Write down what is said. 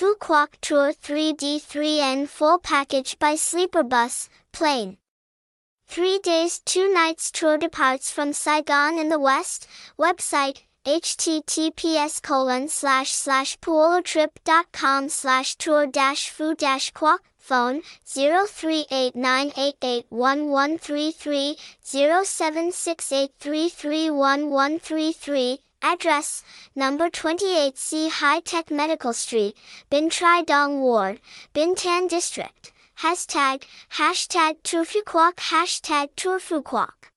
Phu Quoc Tour 3D3N full package by Sleeper Bus, plane. Three days, two nights tour departs from Saigon in the west. Website https colon slash slash puolotrip.com slash tour dash phu dash quoc phone 0389881133 0768331133 Address, number 28C High Tech Medical Street, Binh Tri Dong Ward, Binh Tan District. Hashtag, hashtag Tourphuquoc, hashtag Tourphuquoc.